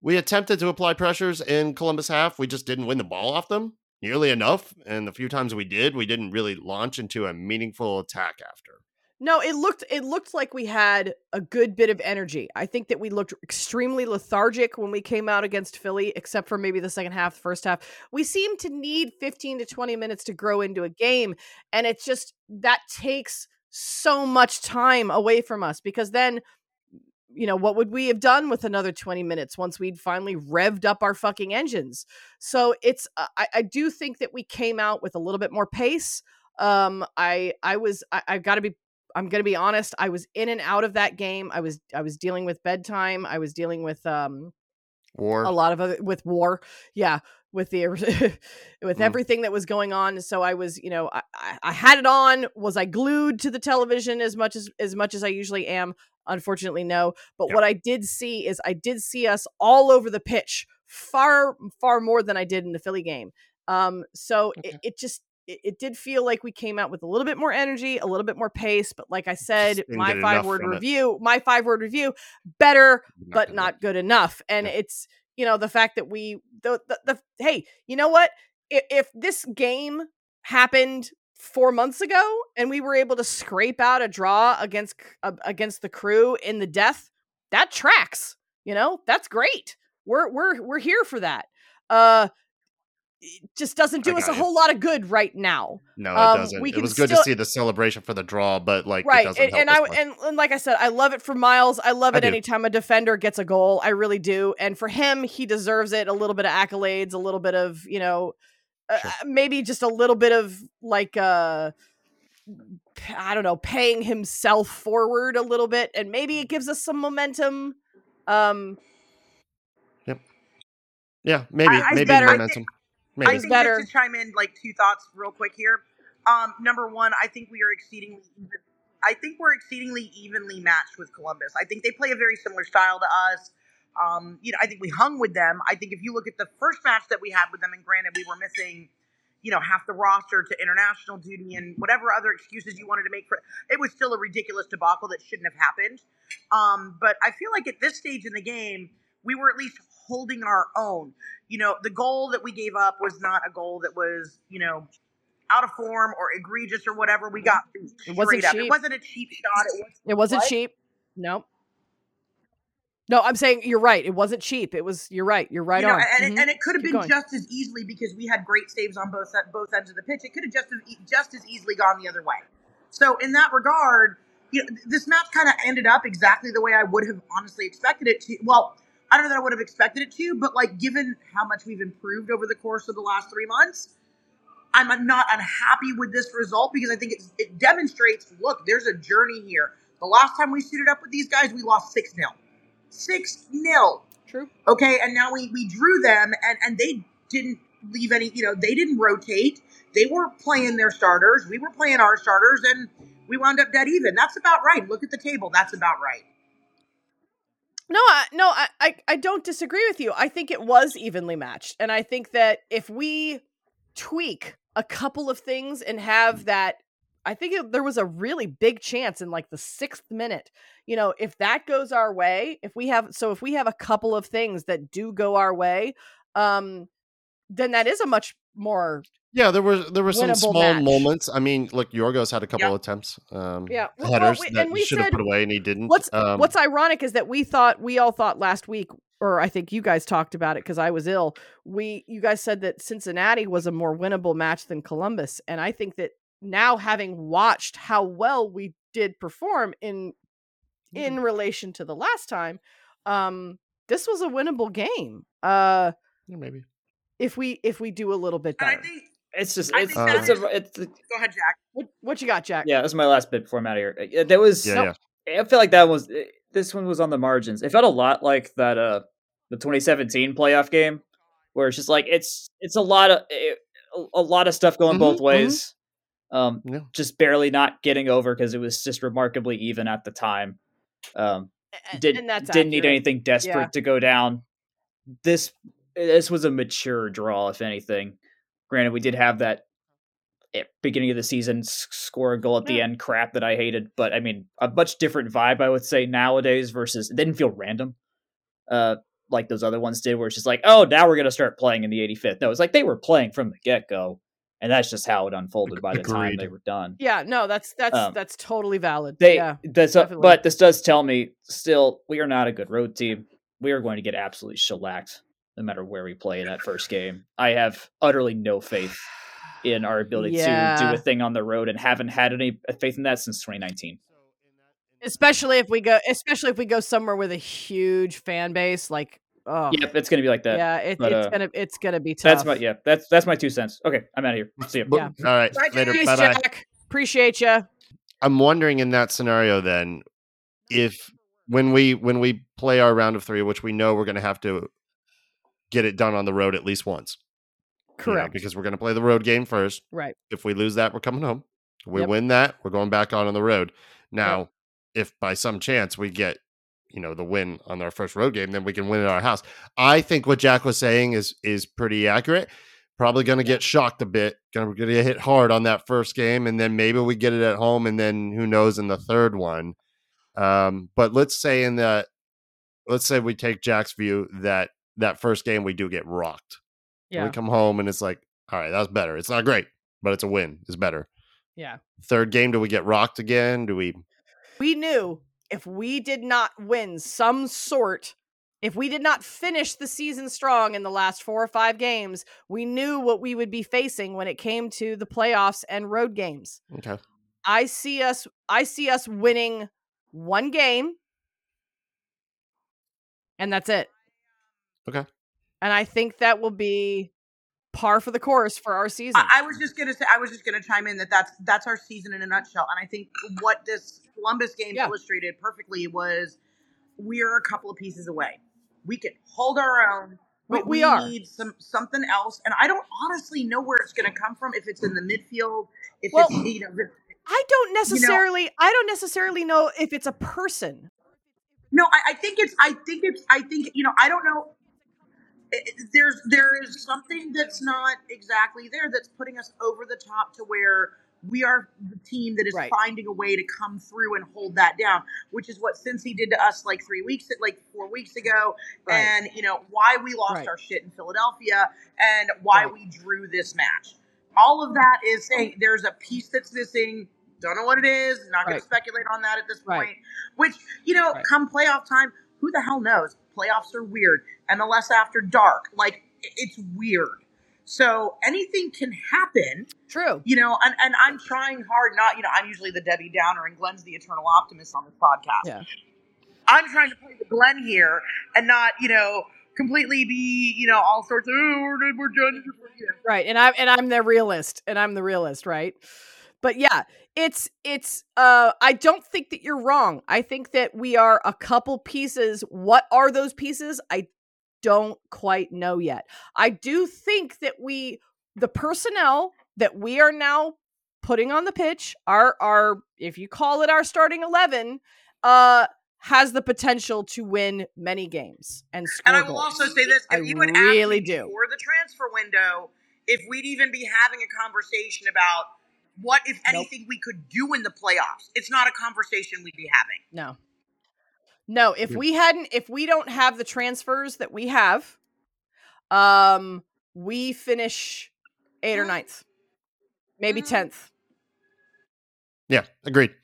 we attempted to apply pressures in Columbus half. We just didn't win the ball off them nearly enough. And the few times we did, we didn't really launch into a meaningful attack after. No, it looked it looked like we had a good bit of energy. I think that we looked extremely lethargic when we came out against Philly, except for maybe the second half, the first half. We seem to need 15 to 20 minutes to grow into a game, and it's just that takes so much time away from us because then you know what would we have done with another 20 minutes once we'd finally revved up our fucking engines so it's uh, I, I do think that we came out with a little bit more pace um i i was i, I gotta be i'm gonna be honest i was in and out of that game i was i was dealing with bedtime i was dealing with um War. a lot of other with war yeah with the with Mm. everything that was going on so i was you know I, I had it on was i glued to the television as much as as much as i usually am unfortunately no but Yeah. what i did see is i did see us all over the pitch far far more than i did in the philly game um so it, Okay. it just it, it did feel like we came out with a little bit more energy a little bit more pace but like i said my five word from it. review my five word review better but not good enough. And Yeah. it's you know the fact that we the, the the hey, you know what? If, if this game happened four months ago and we were able to scrape out a draw against uh, against the crew in the death, that tracks. You know that's great. We're we're we're here for that. Uh, just doesn't do us a you. whole lot of good right now. No, it Um, doesn't. we It was good still- to see the celebration for the draw, but like it right doesn't and, help and i and, and like i said i love it for miles i love I it do. anytime a defender gets a goal i really do and for him he deserves it a little bit of accolades a little bit of you know uh, maybe just a little bit of like uh i don't know paying himself forward a little bit and maybe it gives us some momentum um yeah, maybe I- I maybe better. momentum. I Maybe. It's think better. just to chime in like two thoughts real quick here. Um, number one, I think we are exceedingly even. I think we're exceedingly evenly matched with Columbus. I think they play a very similar style to us. Um, you know, I think we hung with them. I think if you look at the first match that we had with them, and granted we were missing, you know, half the roster to international duty and whatever other excuses you wanted to make for it was still a ridiculous debacle that shouldn't have happened. Um, but I feel like at this stage in the game, we were at least holding our own you know, the goal that we gave up was not a goal that was, you know, out of form or egregious or whatever. We got beat It wasn't up. It wasn't a cheap shot. It was it wasn't cheap no no i'm saying you're right it wasn't cheap it was you're right you're right you know, on and, it, Mhm. and it could have Keep been going. just as easily because we had great saves on both both ends of the pitch. It could have just as, just as easily gone the other way. So in that regard, you know, this match kind of ended up exactly the way I would have honestly expected it to. Well, I don't know that I would have expected it to, but like given how much we've improved over the course of the last three months, I'm not unhappy with this result because I think it, it demonstrates look, there's a journey here. The last time we suited up with these guys, we lost 6 0. 6 0. true Okay, and now we, we drew them and, and they didn't leave any, you know, they didn't rotate. They were playing their starters. We were playing our starters and we wound up dead even. That's about right. Look at the table. That's about right. No, I, no, I, I, I don't disagree with you. I think it was evenly matched, and I think that if we tweak a couple of things and have that, I think it, there was a really big chance in like the sixth minute. You know, if that goes our way, if we have, so if we have a couple of things that do go our way, um, then that is a much more Yeah, there were there were some small match. moments. I mean, look, Yorgos had a couple Yeah. attempts, um, Yeah, well, headers well, we- that and we he should have put away and he didn't. What's um, What's ironic is that we thought we all thought last week, or I think you guys talked about it because I was ill. We you guys said that Cincinnati was a more winnable match than Columbus, and I think that now having watched how well we did perform in in relation to the last time, um, this was a winnable game. Uh, yeah, maybe. if we if we do a little bit And I better. think, It's just it's think that it's a it's a, go ahead, Jack. What, what you got, Jack? yeah. That's my last bit before I'm out of here. That was Yeah, yeah. I feel like that was eh, this one was on the margins. It felt a lot like that uh the 2017 playoff game where it's just like it's it's a lot of eh, a, a lot of stuff going Mhm, both mhm. ways. Um Yeah. just barely not getting over because it was just remarkably even at the time. Um did and that's didn't need anything desperate Yeah. to go down. This this was a mature draw, if anything. Granted, we did have that at beginning of the season score a goal at the Yeah. end crap that I hated, but I mean a much different vibe I would say nowadays versus it didn't feel random. Uh, like those other ones did, where it's just like, oh, now we're gonna start playing in the 85th. No, it's like they were playing from the get go, and that's just how it unfolded by the time they were done. Yeah, no, that's that's Um, that's totally valid. They, yeah. that's uh, but this does tell me still we are not a good road team. We are going to get absolutely shellacked no matter where we play in that first game. I have utterly no faith in our ability to do a thing on the road and haven't had any faith in that since 2019. especially if we go especially if we go somewhere with a huge fan base like oh Yep, it's going to be like that. yeah it, but, it's uh, gonna it's gonna be tough That's my yeah. That's that's my two cents. Okay, I'm out of here. See you Yeah. All right, Bye, later. Bye Thanks, bye. Jack. appreciate you I'm wondering in that scenario then if when we when we play our round of three, which we know we're going to have to get it done on the road at least once, you know, correct because we're going to play the road game first. right If we lose that, we're coming home. We Yep. win that, we're going back out on the road. Now, if by some chance we get you know the win on our first road game, then we can win at our house. I think what Jack was saying is is pretty accurate. Probably going to get shocked a bit. Going to get hit hard on that first game, and then maybe we get it at home, and then who knows in the third one. Um, but let's say in that, let's say we take Jack's view that that first game we do get rocked. And yeah We come home and it's like, all right, that's better. It's not great, but it's a win. It's better. yeah Third game, do we get rocked again? Do we? we knew if we did not win some sort if we did not finish the season strong in the last four or five games we knew what we would be facing when it came to the playoffs and road games Okay. I see us I see us winning one game and that's it. Okay. And I think that will be par for the course for our season. I, I was just gonna say, I was just gonna chime in that that's that's our season in a nutshell, and I think what this Columbus game Yeah. illustrated perfectly was we're a couple of pieces away. We can hold our own. We- But we we, are. need some something else, and I don't honestly know where it's going to come from. If it's in the midfield, if Well, it's you know, the- I don't necessarily I don't necessarily know if it's a person. no, I, I think it's, I think it's, I think you know, I don't know. It- it- There's there is something that's not exactly there that's putting us over the top to where we are the team that is Right. finding a way to come through and hold that down, which is what Cincy did to us like three weeks, like four weeks ago, Right. and you know why we lost Right. our shit in Philadelphia and why we drew this match. All of that is saying there's a piece that's missing. Don't know what it is. Not going to speculate on that at this point. Which you know, come playoff time, who the hell knows? Playoffs are weird. MLS after dark, like it's weird. So anything can happen True. you know, and, and I'm trying hard not, you know, I'm usually the Debbie Downer and Glenn's the eternal optimist on this podcast. Yeah. I'm trying to play the Glenn here and not, you know, completely be, you know, all sorts of, oh, we're, we're judging, you know. Right. And I'm and I'm the realist. And I'm the realist, right? But yeah, it's it's uh I don't think that you're wrong. I think that we are a couple pieces. What are those pieces? I don't quite know yet. I do think that we the personnel that we are now putting on the pitch, our our if you call it our starting 11, uh has the potential to win many games and score And I will goals. also say this: if I you had really asked me do. before the transfer window, if we'd even be having a conversation about what, if Nope. anything, we could do in the playoffs, it's not a conversation we'd be having. No. No, if we hadn't if we don't have the transfers that we have, um we finish 8th or Mhm. ninth. Maybe Mhm. 10th. Yeah, agreed.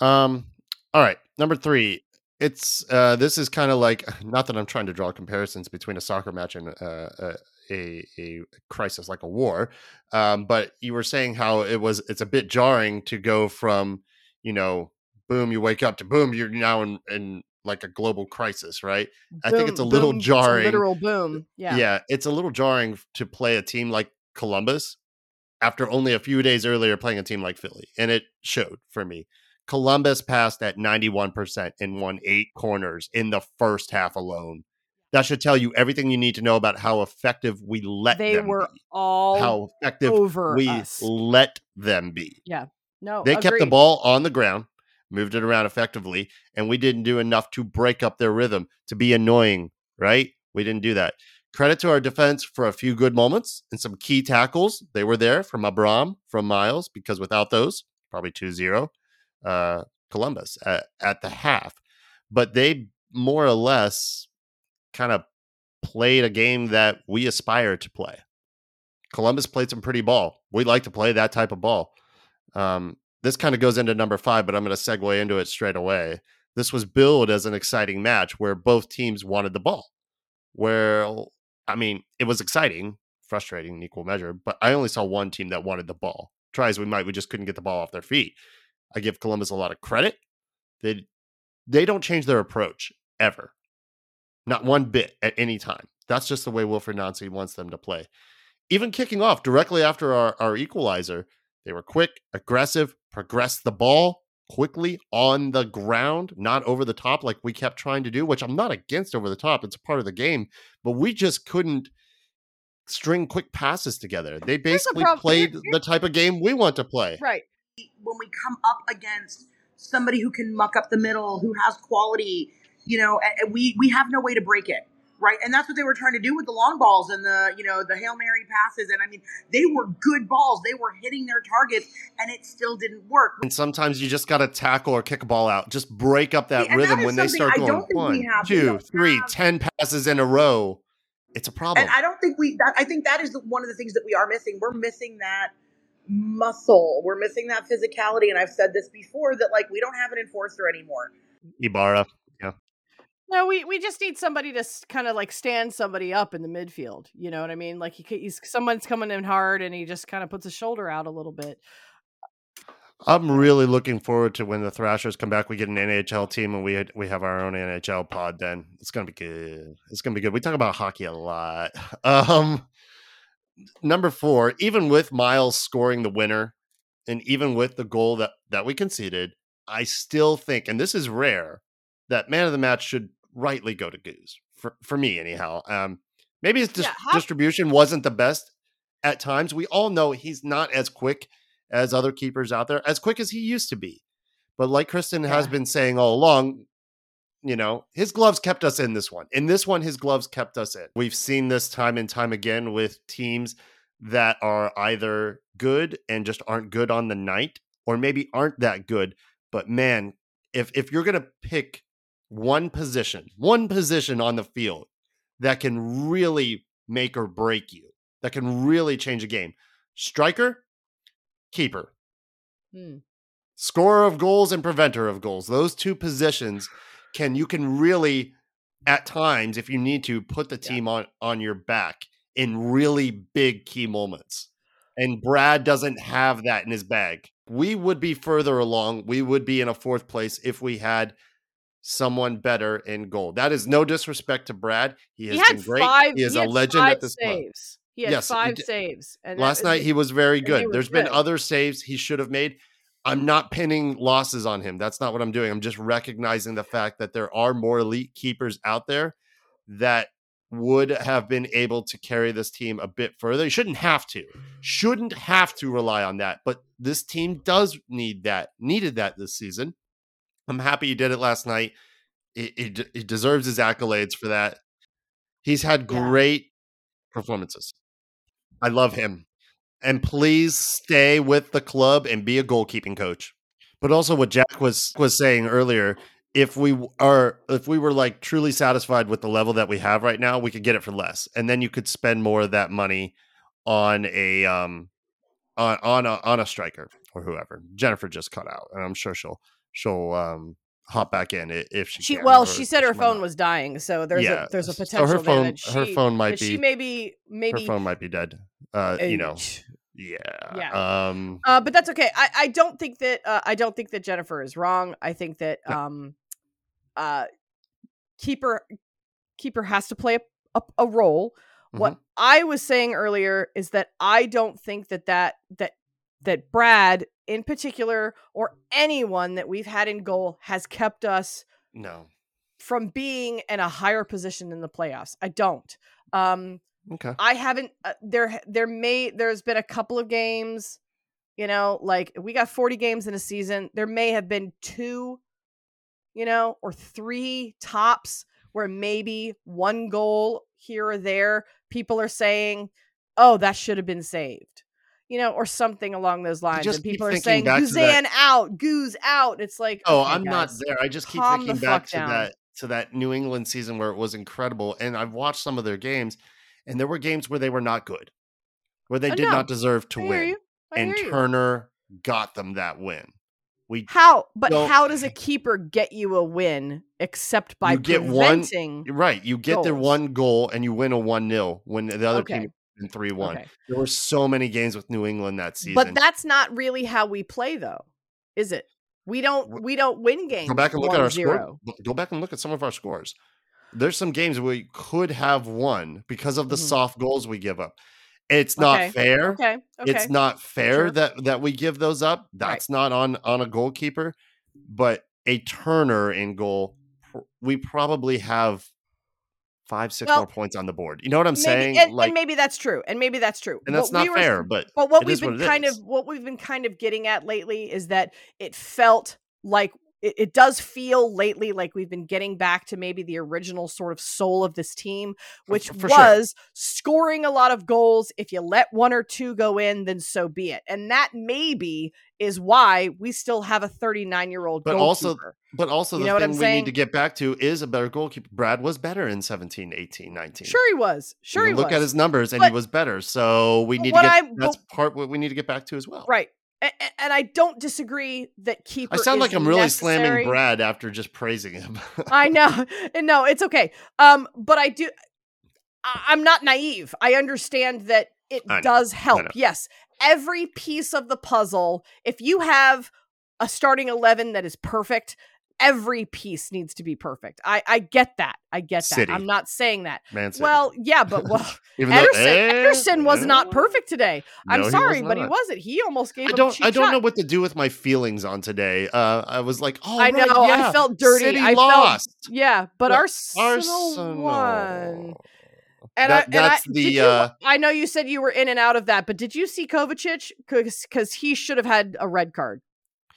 Um, all right, number three. It's uh, this is kind of like not that I'm trying to draw comparisons between a soccer match and uh, a, a crisis like a war, um, but you were saying how it was it's a bit jarring to go from you know boom you wake up to boom you're now in in like a global crisis, right? I think it's a Boom, little boom, jarring. literal boom. Yeah. yeah, it's a little jarring to play a team like Columbus after only a few days earlier playing a team like Philly, and it showed for me. Columbus passed at 91% and won eight corners in the first half alone. That should tell you everything you need to know about how effective we let They them were be. all How effective over we us. let them be. Yeah. No. They kept the ball on the ground, moved it around effectively, and we didn't do enough to break up their rhythm, to be annoying, right? We didn't do that. Credit to our defense for a few good moments and some key tackles. They were there from Abram, from Miles, because without those, probably 2 0 uh, Columbus at, at the half. But they more or less kind of played a game that we aspire to play. Columbus played some pretty ball. We like to play that type of ball. Um, this kind of goes into number five, but I'm going to segue into it straight away. This was billed as an exciting match where both teams wanted the ball. Where, I mean, it was exciting, frustrating in equal measure, but I only saw one team that wanted the ball. Try as we might, we just couldn't get the ball off their feet. I give Columbus a lot of credit. They they don't change their approach ever. Not one bit at any time. That's just the way Wilfried Nancy wants them to play. Even kicking off directly after our, our equalizer, they were quick, aggressive, progressed the ball quickly on the ground, not over the top like we kept trying to do, which I'm not against over the top. It's a part of the game, but we just couldn't string quick passes together. They basically played the type of game we want to play. Right. When we come up against somebody who can muck up the middle, who has quality, you know, we we have no way to break it right? And that's what they were trying to do with the long balls and the, you know, the Hail Mary passes. And I mean, they were good balls. They were hitting their targets and it still didn't work. And sometimes you just got to tackle or kick a ball out. Just break up that rhythm that when they start going one, two, three, have. ten passes in a row. It's a problem. And I don't think we, that, I think that is the, one of the things that we are missing. We're missing that muscle. We're missing that physicality. And I've said this before that like we don't have an enforcer anymore. Ibarra. No, we we just need somebody to kind of like stand somebody up in the midfield. You know what I mean? Like he, he's someone's coming in hard, and he just kind of puts his shoulder out a little bit. I'm really looking forward to when the Thrashers come back. We get an NHL team, and we we have our own NHL pod. Then it's gonna be good. It's gonna be good. We talk about hockey a lot. Um, number four, even with Miles scoring the winner, and even with the goal that that we conceded, I still think, and this is rare, that man of the match should rightly go to Goose for for me anyhow. Um, maybe his dis- yeah, how- distribution wasn't the best at times. We all know he's not as quick as other keepers out there, as quick as he used to be. But like Kristen yeah. has been saying all along, you know, his gloves kept us in this one. In this one, his gloves kept us in. We've seen this time and time again with teams that are either good and just aren't good on the night, or maybe aren't that good. But man, if if you're gonna pick one position, one position on the field that can really make or break you, that can really change a game. Striker, keeper. Hmm. Scorer of goals and preventer of goals. Those two positions can you can really at times if you need to put the team yeah. on on your back in really big key moments. And Brad doesn't have that in his bag. We would be further along. We would be in a fourth place if we had someone better in goal. That is no disrespect to Brad. He has he been great. Five, he is he a legend at this saves. He had yes, five he saves. And last night he was very good. There's good. been other saves he should have made. I'm not pinning losses on him. That's not what I'm doing. I'm just recognizing the fact that there are more elite keepers out there that would have been able to carry this team a bit further. You shouldn't have to. Shouldn't have to rely on that. But this team does need that. Needed that this season. I'm happy he did it last night. He, he, he deserves his accolades for that. He's had great yeah. performances. I love him. And please stay with the club and be a goalkeeping coach. But also what Jack was was saying earlier, if we are if we were like truly satisfied with the level that we have right now, we could get it for less. And then you could spend more of that money on a um on on a on a striker or whoever. Jennifer just cut out, and I'm sure she'll she'll um hop back in if she, she can, well she said her phone not. was dying so there's yeah. a there's a potential so her phone she, her phone might be she maybe maybe her phone might be dead uh you know yeah yeah um uh but that's okay i i don't think that uh, i don't think that jennifer is wrong i think that um uh keeper keeper has to play a, a, a role mm-hmm. what i was saying earlier is that i don't think that that that that brad in particular or anyone that we've had in goal has kept us no from being in a higher position in the playoffs. I don't. Um okay. I haven't uh, there there may there's been a couple of games, you know, like we got 40 games in a season. There may have been two, you know, or three tops where maybe one goal here or there people are saying, "Oh, that should have been saved." You know, or something along those lines. And people are saying Guzan out, Goose out. It's like, oh, okay, I'm guys, not there. I just keep thinking back to down. that to that New England season where it was incredible. And I've watched some of their games, and there were games where they were not good, where they I did know. not deserve to I win. And. Turner got them that win. We How? But how does a keeper get you a win except by You get one- preventing? You're right. You get their one goal and you win a 1 0 when the other Okay. team in 3 1. Okay. There were so many games with New England that season. But that's not really how we play, though, is it? We don't. We don't win games. go back and look at our score. 1-0. Go back and look at some of our scores. There's some games we could have won because of the Mhm. soft goals we give up. It's not Okay. fair. Okay. Okay. It's not fair Sure. that that we give those up. That's not on on a goalkeeper, but a Turner in goal, we probably have five, six Well, more points on the board. You know what I'm maybe, saying? and, like, and maybe that's true, and maybe that's true. and that's What we not were- fair. But But what we've what been it kind is. of what we've been kind of getting at lately is that it felt like it, it does feel lately like we've been getting back to maybe the original sort of soul of this team, which for sure. was scoring a lot of goals. If you let one or two go in, then so be it. And that maybe is why we still have a 39 year old But also- but also You the thing we need to get back to is a better goalkeeper. Brad was better in 17, 18, 19. Sure, he was. Sure, he look was. at his numbers and he was better. So we need to get I- that's but- part what we need to get back to as well. right. A- a- And I don't disagree that keeper. I sound like I'm really necessary. slamming Brad after just praising him. I know. And no, it's okay. Um, but I do I- I'm not naive. I understand that it know. does help. Yes. Every piece of the puzzle, if you have a starting 11 that is perfect, every piece needs to be perfect. I I get that. I get that. City. I'm not saying that. Man City. Well, yeah, but well, Even Ederson, eh, Ederson was not eh, perfect today. I'm no, sorry, was but he wasn't. He almost gave I don't. I don't shot. know what to do with my feelings on today. Uh, I was like, oh, I right, know, I felt dirty. City I felt- lost. Yeah, but Well, Arsenal, won. And That- I, and that's I, the, you, uh, I know you said you were in and out of that, but did you see Kovacic? Because he should have had a red card.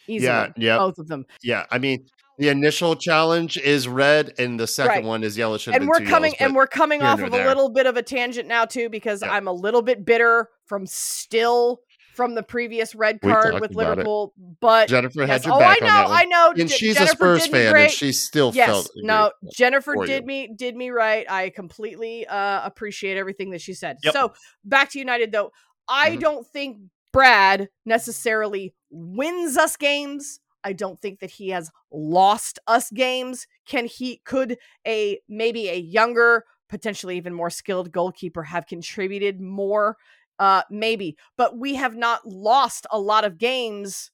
Easily. Yeah, yeah, Both of them. yeah. I mean, the initial challenge is red, and the second Right. one is yellow. Should And we're coming yellows, and we're coming off nor of a little bit of a tangent now too, because Yeah. I'm a little bit bitter from still from the previous red card with about it. Liverpool. But Jennifer yes, had your oh, back I on know, that one. I know. and Je- she's Jennifer a Spurs fan, great. and she still yes felt no jennifer did you. me did me right i completely uh appreciate everything that she said Yep. so back to united though i Mhm. don't think brad necessarily wins us games i don't think that he has lost us games. Can he could a maybe a younger potentially even more skilled goalkeeper have contributed more? Uh maybe but we have not lost a lot of games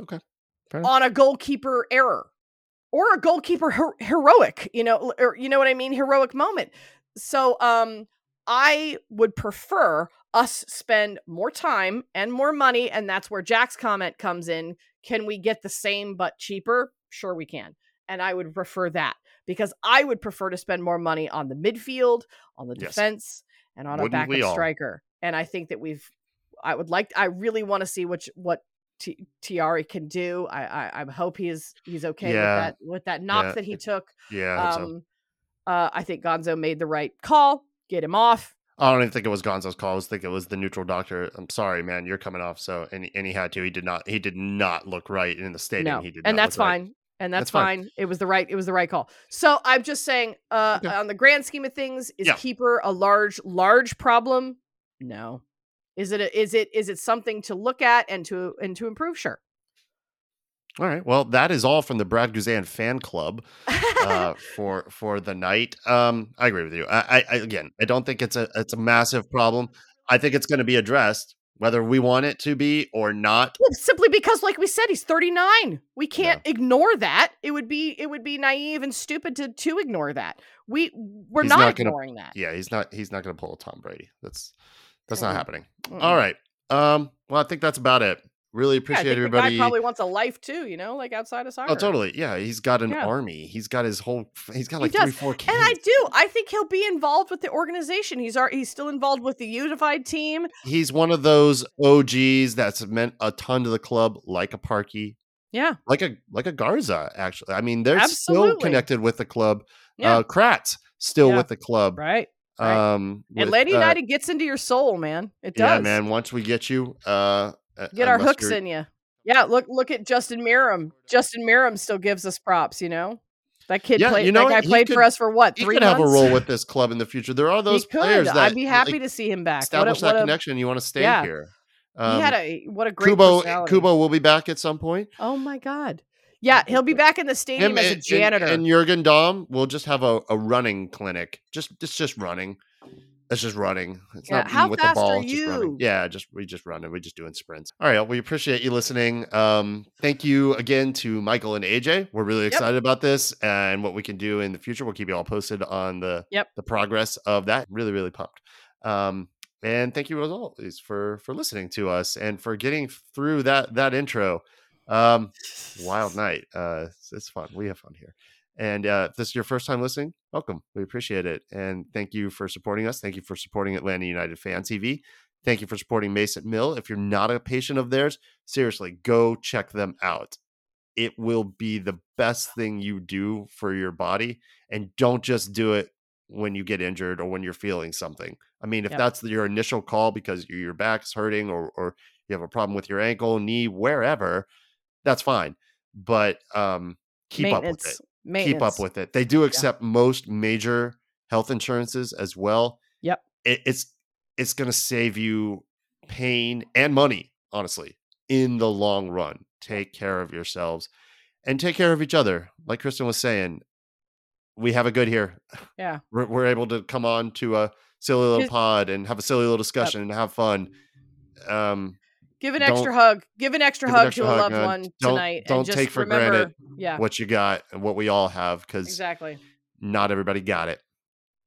Okay. On a goalkeeper error or a goalkeeper her- heroic you know or you know what i mean? Heroic moment. So um i would prefer us spend more time and more money and that's where jack's comment comes in can we get the same but cheaper sure we can and i would prefer that because i would prefer to spend more money on the midfield on the Yes. defense and on a Wouldn't we backup striker and i think that we've i would like i really want to see which what T- Thiaré can do. I, I I hope he's he's okay Yeah. with that with that knock Yeah. that he took. Yeah, I hope so. Um, uh, I think Gonzo made the right call. Get him off. I don't even think it was Gonzo's call. I was thinking it was the neutral doctor. I'm sorry, man, you're coming off. So and and he had to. He did not. He did not look right in the stadium. No, He did, and that's look right. fine. And that's, That's fine. fine. It was the right. It was the right call. So I'm just saying, uh, on the grand scheme of things, is Yeah. keeper a large, large problem? No. Is it? A, is it? Is it something to look at and to and to improve? Sure. All right. Well, that is all from the Brad Guzan fan club uh, for for the night. Um, I agree with you. I, I, again, I don't think it's a it's a massive problem. I think it's going to be addressed, whether we want it to be or not. Well, simply because, like we said, he's 39. We can't ignore that. It would be it would be naive and stupid to to ignore that. We we're not, not gonna- ignoring that. Yeah, he's not he's not going to pull a Tom Brady. That's that's not Mm-mm. happening. Mm-mm. All right. Um. Well, I think that's about it. Really Yeah, appreciate the everybody. guy probably wants a life too. You know, like outside of soccer. Oh, totally. Yeah, he's got an Yeah. army. He's got his whole. He's got like does. three, four kids. And I do. I think he'll be involved with the organization. He's he's still involved with the unified team. he's one of those OGs that's meant a ton to the club, like a Parkey, Yeah. like a like a Garza. Actually, I mean, they're still connected with the club. Yeah. Uh, Kratz still Yeah. with the club. right. right. Um, with, Atlanta uh, United gets into your soul, man. It does. Yeah, man. Once we get you, uh, uh, Get our hooks you're- in you. Yeah, look look at Justin Meram. Justin Meram still gives us props, you know? That kid Yeah, played. you know that guy? He played for could- us for what He three could have months? a role with this club in the future. There are those he could. players that I'd be happy like, to see him back. What a, establish what that a- connection. You want to stay yeah. here. he had Um, a what a great Kubo personality. Kubo will be back at some point. Oh my god. Yeah, he'll be back in the stadium Him as a janitor. and, and Jurgen Damm will just have a, a running clinic. Just it's just running. It's just running. It's Yeah, not how with fast the ball. are it's just running. Yeah, just we just running. We're just doing sprints. All right, we appreciate you listening. Um, thank you again to Michael and AJ. We're really excited about this and what we can do in the future. We'll keep you all posted on the Yep. the progress of that. Really, really pumped. Um, and thank you as always for for listening to us and for getting through that that intro. Um, wild night. Uh, it's, it's fun. We have fun here. And uh, if this is your first time listening, welcome. We appreciate it. And thank you for supporting us. Thank you for supporting Atlanta United Fan TV. Thank you for supporting Mason Mill. If you're not a patient of theirs, seriously, go check them out. It will be the best thing you do for your body. And don't just do it when you get injured or when you're feeling something. I mean, if Yep. that's your initial call because your back's hurting or, or you have a problem with your ankle, knee, wherever, that's fine. But um, keep up with it. Keep up with it. They do accept most major health insurances as well. Yep. It, it's it's going to save you pain and money, honestly, in the long run. Take care of yourselves and take care of each other. Like Kristen was saying, we have a good here. Yeah. We're, we're able to come on to a silly little pod and have a silly little discussion and have fun. Um, Give an extra hug. Give an extra give an hug extra to a loved man. one Don't- tonight. don't and just take for remember, granted Yeah. what you got and what we all have because Exactly. not everybody got it.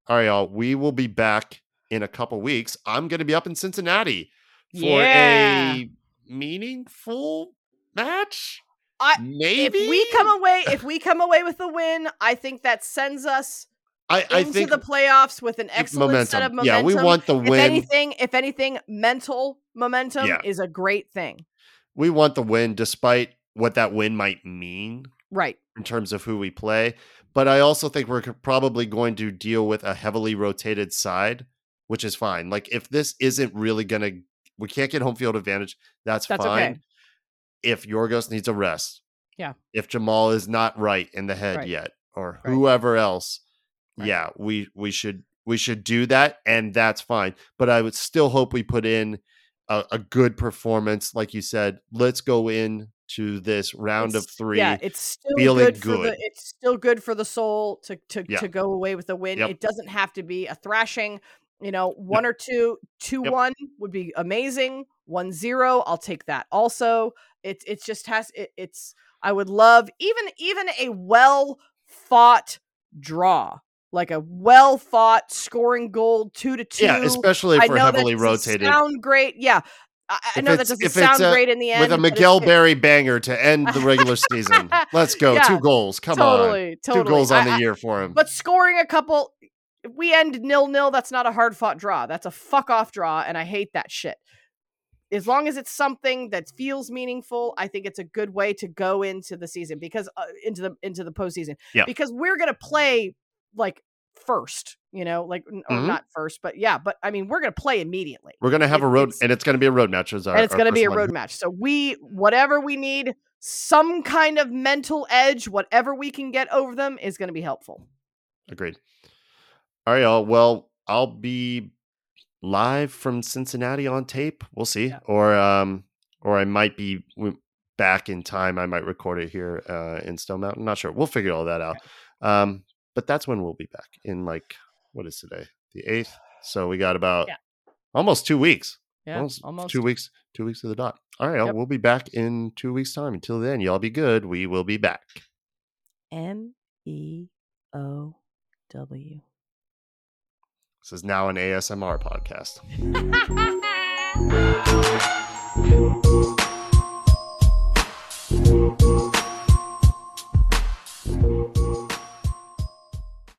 All right, y'all. We will be back in a couple weeks. I'm going to be up in Cincinnati for Yeah. a meaningful match. I- maybe If we come away, if we come away with a win, I think that sends us I, I into think the playoffs with an excellent momentum. set of momentum. Yeah, we want the If win. anything, if anything, mental momentum Yeah. is a great thing. we want the win, despite what that win might mean Right. in terms of who we play. But I also think we're probably going to deal with a heavily rotated side, which is fine. Like if this isn't really going to, we can't get home field advantage. That's, That's fine. okay. If Yorgos needs a rest, Yeah. If Jamal is not right in the head Right. yet, or Right. whoever else, Right. yeah, we we should we should do that, and that's fine. But I would still hope we put in a, a good performance, like you said. Let's go in to this round of three. Yeah, it's still feeling good, for the it's still good for the soul to to Yeah. to go away with a win. Yep. It doesn't have to be a thrashing. You know, one or two, two Yep. one would be amazing. One zero, I'll take that. Also, it's it's just has it, it's. I would love even even a well fought draw, like a well fought scoring goal, two to two. yeah, especially if I we're know that heavily doesn't rotated Sound great, yeah. I, I know that doesn't sound a- great in the end. with a Miguel Berry banger to end the regular season. Let's go, Yeah, two goals. Come on, totally, totally. two goals on I- the year for him. But scoring a couple, we end nil nil. That's not a hard fought draw. That's a fuck off draw, and I hate that shit. As long as it's something that feels meaningful, I think it's a good way to go into the season because uh, into the into the postseason. Yeah. Because we're gonna play like first, you know, like Mhm. not first, but yeah. But I mean, we're gonna play immediately, We're gonna have it- a road, and it's gonna be a road match. As our, and it's gonna be a one. road match. So we whatever we need, some kind of mental edge, whatever we can get over them is gonna be helpful. Agreed. All right, y'all. Well, I'll be live from Cincinnati on tape. We'll see, Yeah. or um, or I might be back in time. I might record it here uh, in Stone Mountain. Not sure. We'll figure all that out. Um, but that's when we'll be back in like what is today? The eighth. So we got about Yeah. almost two weeks. Yeah, almost, almost. two weeks. Two weeks to the dot. All right. Yep. We'll be back in two weeks' time. Until then, y'all be good. We will be back. M E O W. This is now an ASMR podcast.